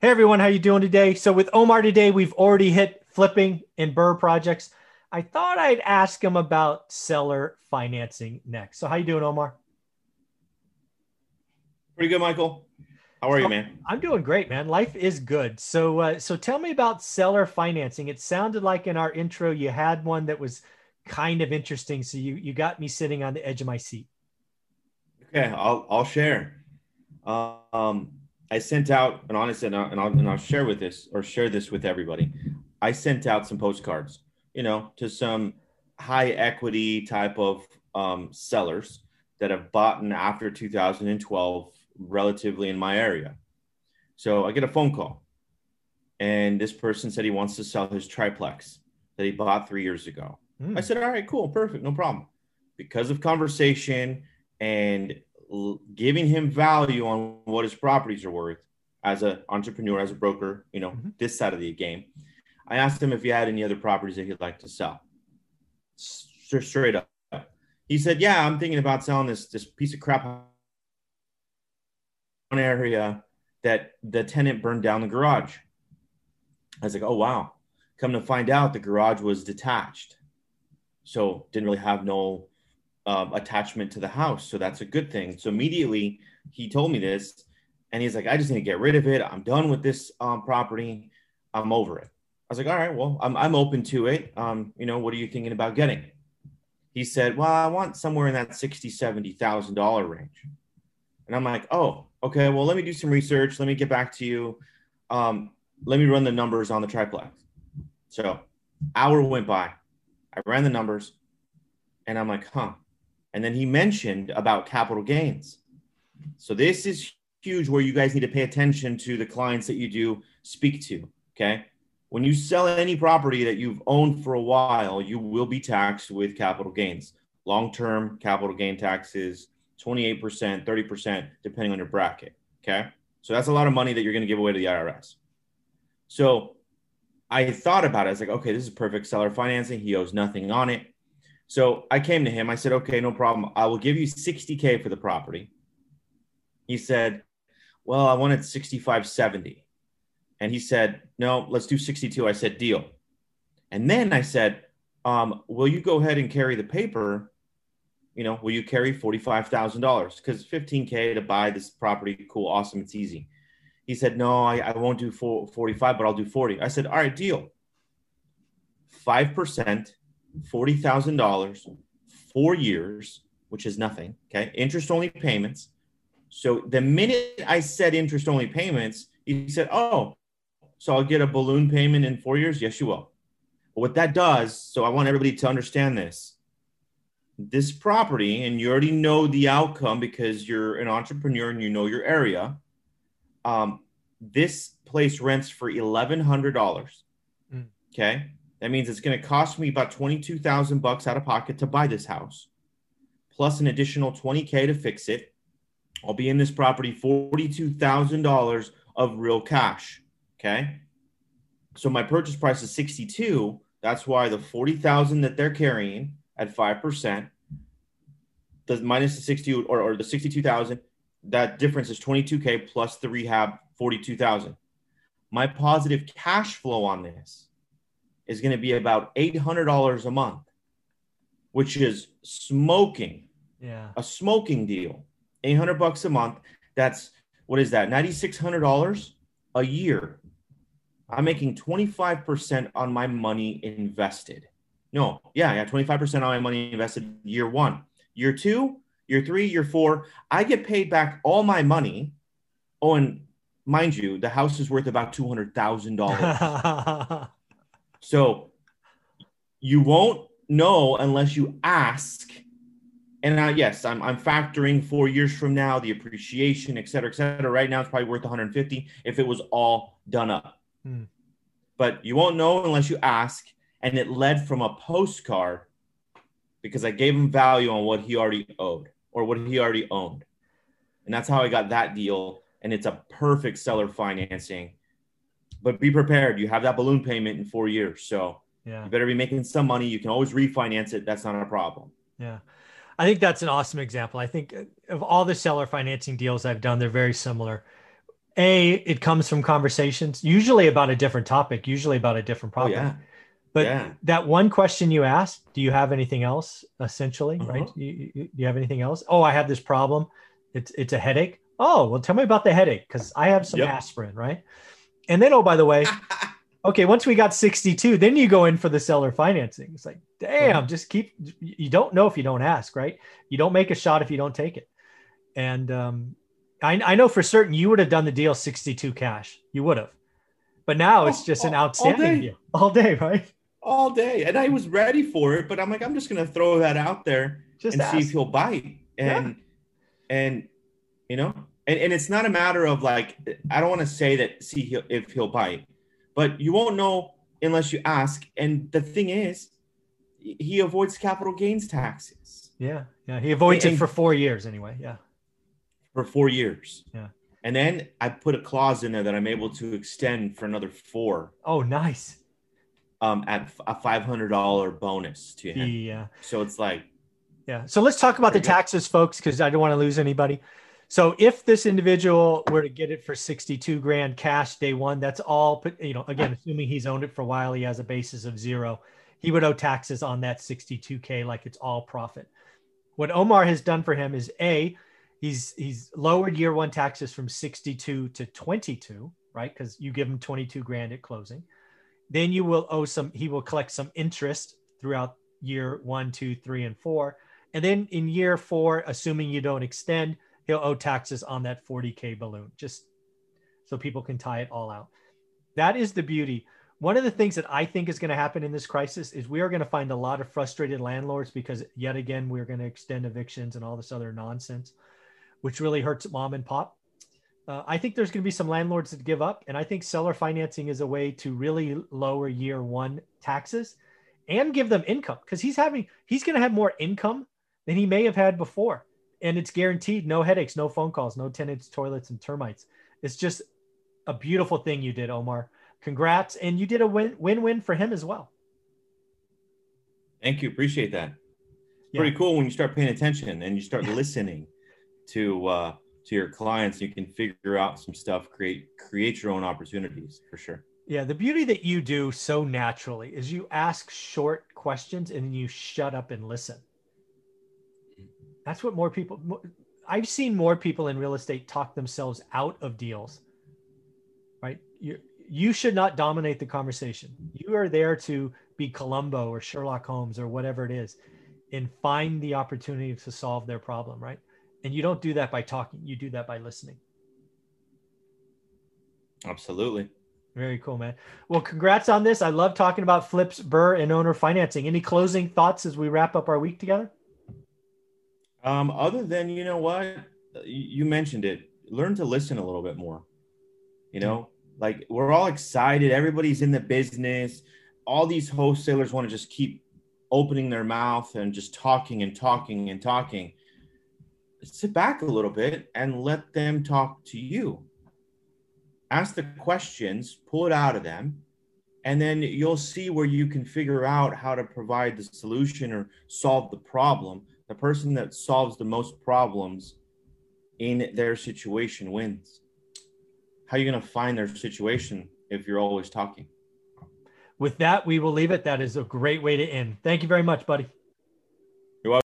Hey everyone, how you doing today? So with Omar today, we've already hit flipping and BRRRR projects. I thought I'd ask him about seller financing next. So how you doing, Omar? Pretty good, Michael. How are so, you, man? I'm doing great, man. Life is good. So uh, so tell me about seller financing. It sounded like in our intro you had one that was kind of interesting. So you you got me sitting on the edge of my seat. Okay, I'll I'll share. Um, I sent out, and honest, and I'll, and I'll, and I'll share with this or share this with everybody. I sent out some postcards, you know, to some high equity type of um, sellers that have bought in after 2012, relatively in my area. So I get a phone call, and this person said he wants to sell his triplex that he bought three years ago. Mm. I said, "All right, cool, perfect, no problem." Because of conversation and giving him value on what his properties are worth as an entrepreneur, as a broker, you know, mm-hmm. this side of the game. I asked him if he had any other properties that he'd like to sell. Straight up. He said, Yeah, I'm thinking about selling this this piece of crap area that the tenant burned down the garage. I was like, Oh wow. Come to find out the garage was detached. So didn't really have no um, attachment to the house. So that's a good thing. So immediately he told me this and he's like, I just need to get rid of it. I'm done with this um, property. I'm over it. I was like, all right, well, I'm, I'm open to it. Um, you know, what are you thinking about getting? He said, well, I want somewhere in that 60, $70,000 range. And I'm like, oh, okay, well, let me do some research. Let me get back to you. Um, let me run the numbers on the triplex. So hour went by. I ran the numbers and I'm like, huh, and then he mentioned about capital gains. So this is huge where you guys need to pay attention to the clients that you do speak to. Okay. When you sell any property that you've owned for a while, you will be taxed with capital gains. Long term capital gain taxes, 28%, 30%, depending on your bracket. Okay. So that's a lot of money that you're going to give away to the IRS. So I thought about it. I was like, okay, this is perfect seller financing. He owes nothing on it. So I came to him. I said, okay, no problem. I will give you 60K for the property. He said, well, I wanted 65, 70. And he said, no, let's do 62. I said, deal. And then I said, um, will you go ahead and carry the paper? You know, will you carry $45,000? Because 15K to buy this property, cool, awesome, it's easy. He said, no, I, I won't do 45, but I'll do 40. I said, all right, deal. 5% $40,000, four years, which is nothing. Okay. Interest only payments. So the minute I said interest only payments, he said, Oh, so I'll get a balloon payment in four years? Yes, you will. But what that does, so I want everybody to understand this. This property, and you already know the outcome because you're an entrepreneur and you know your area. Um, this place rents for eleven hundred dollars. Mm. Okay. That means it's going to cost me about 22,000 bucks out of pocket to buy this house, plus an additional 20K to fix it. I'll be in this property $42,000 of real cash. Okay. So my purchase price is 62. That's why the 40,000 that they're carrying at 5%, the minus the 60 or, or the 62,000, that difference is 22K plus the rehab 42,000. My positive cash flow on this is going to be about $800 a month, which is smoking. Yeah. A smoking deal. 800 bucks a month. That's what is that? $9600 a year. I'm making 25% on my money invested. No, yeah, yeah, 25% on my money invested year 1. Year 2, year 3, year 4, I get paid back all my money. Oh, and mind you, the house is worth about $200,000. So you won't know unless you ask. And uh, yes, I'm, I'm factoring four years from now, the appreciation, et cetera, et cetera. Right now, it's probably worth 150 if it was all done up. Hmm. But you won't know unless you ask. And it led from a postcard because I gave him value on what he already owed or what he already owned. And that's how I got that deal. And it's a perfect seller financing but be prepared. You have that balloon payment in four years, so yeah. you better be making some money. You can always refinance it. That's not a problem. Yeah. I think that's an awesome example. I think of all the seller financing deals I've done, they're very similar. A, it comes from conversations, usually about a different topic, usually about a different Oh problem. yeah. But yeah. that one question you asked, do you have anything else? Essentially, Uh-huh. right? You, you, you have anything else? Oh, I have this problem. It's it's a headache. Oh, well, tell me about the headache because I have some Yep. aspirin, right? And then, oh, by the way, okay, once we got 62, then you go in for the seller financing. It's like, damn, just keep, you don't know if you don't ask, right? You don't make a shot if you don't take it. And um, I, I know for certain you would have done the deal 62 cash. You would have. But now it's just an all- all outstanding day. deal all day, right? all day, and I was ready for it, but I'm like, I'm just gonna throw that out there Just and ask. see if he'll bite. And and you know, and, and it's not a matter of like I don't want to say that see he'll, if he'll bite, but you won't know unless you ask. And the thing is, he avoids capital gains taxes yeah. Yeah. He avoids it for four years anyway. Yeah. for four years. Yeah. And then I put a clause in there that I'm able to extend for another four Oh, nice. um, at a five hundred dollar bonus to him. Yeah. So it's like Yeah. So let's talk about the taxes, folks, because I don't want to lose anybody. So if this individual were to get it for 62 grand cash day one, that's all, you know, again, assuming he's owned it for a while, he has a basis of zero. He would owe taxes on that 62K like it's all profit. What Omar has done for him is A, he's he's lowered year one taxes from 62 to 22, right? Because you give him 22 grand at closing. Then you will owe some, he will collect some interest throughout year one, two, three, and four. And then in year four, assuming you don't extend, he'll owe taxes on that 40K balloon, just so people can tie it all out. That is the beauty. One of the things that I think is going to happen in this crisis is we are going to find a lot of frustrated landlords because, yet again, we're going to extend evictions and all this other nonsense, which really hurts mom and pop. Uh, I think there's going to be some landlords that give up. And I think seller financing is a way to really lower year one taxes and give them income because he's having, he's going to have more income than he may have had before. And it's guaranteed no headaches, no phone calls, no tenants, toilets, and termites. It's just a beautiful thing you did, Omar. Congrats. And you did a win win win for him as well. Thank you. Appreciate that. It's Yeah. pretty cool when you start paying attention and you start listening to uh, to your clients. You can figure out some stuff, create create your own opportunities for sure. Yeah, the beauty that you do so naturally is you ask short questions and then you shut up and listen. That's what more people I've seen more people in real estate talk themselves out of deals. Right? You you should not dominate the conversation. You are there to be Columbo or Sherlock Holmes or whatever it is and find the opportunity to solve their problem, right? And you don't do that by talking, you do that by listening. Absolutely. Very cool, man. Well, congrats on this. I love talking about flips, BRRRR, and owner financing. Any closing thoughts as we wrap up our week together? Um, other than you know what you mentioned it, learn to listen a little bit more. You know, like we're all excited. Everybody's in the business. All these wholesalers want to just keep opening their mouth and just talking and talking and talking. Sit back a little bit and let them talk to you. Ask the questions, pull it out of them, and then you'll see where you can figure out how to provide the solution or solve the problem. The person that solves the most problems in their situation wins. How are you going to find their situation if you're always talking? With that, we will leave it. That is a great way to end. Thank you very much, buddy.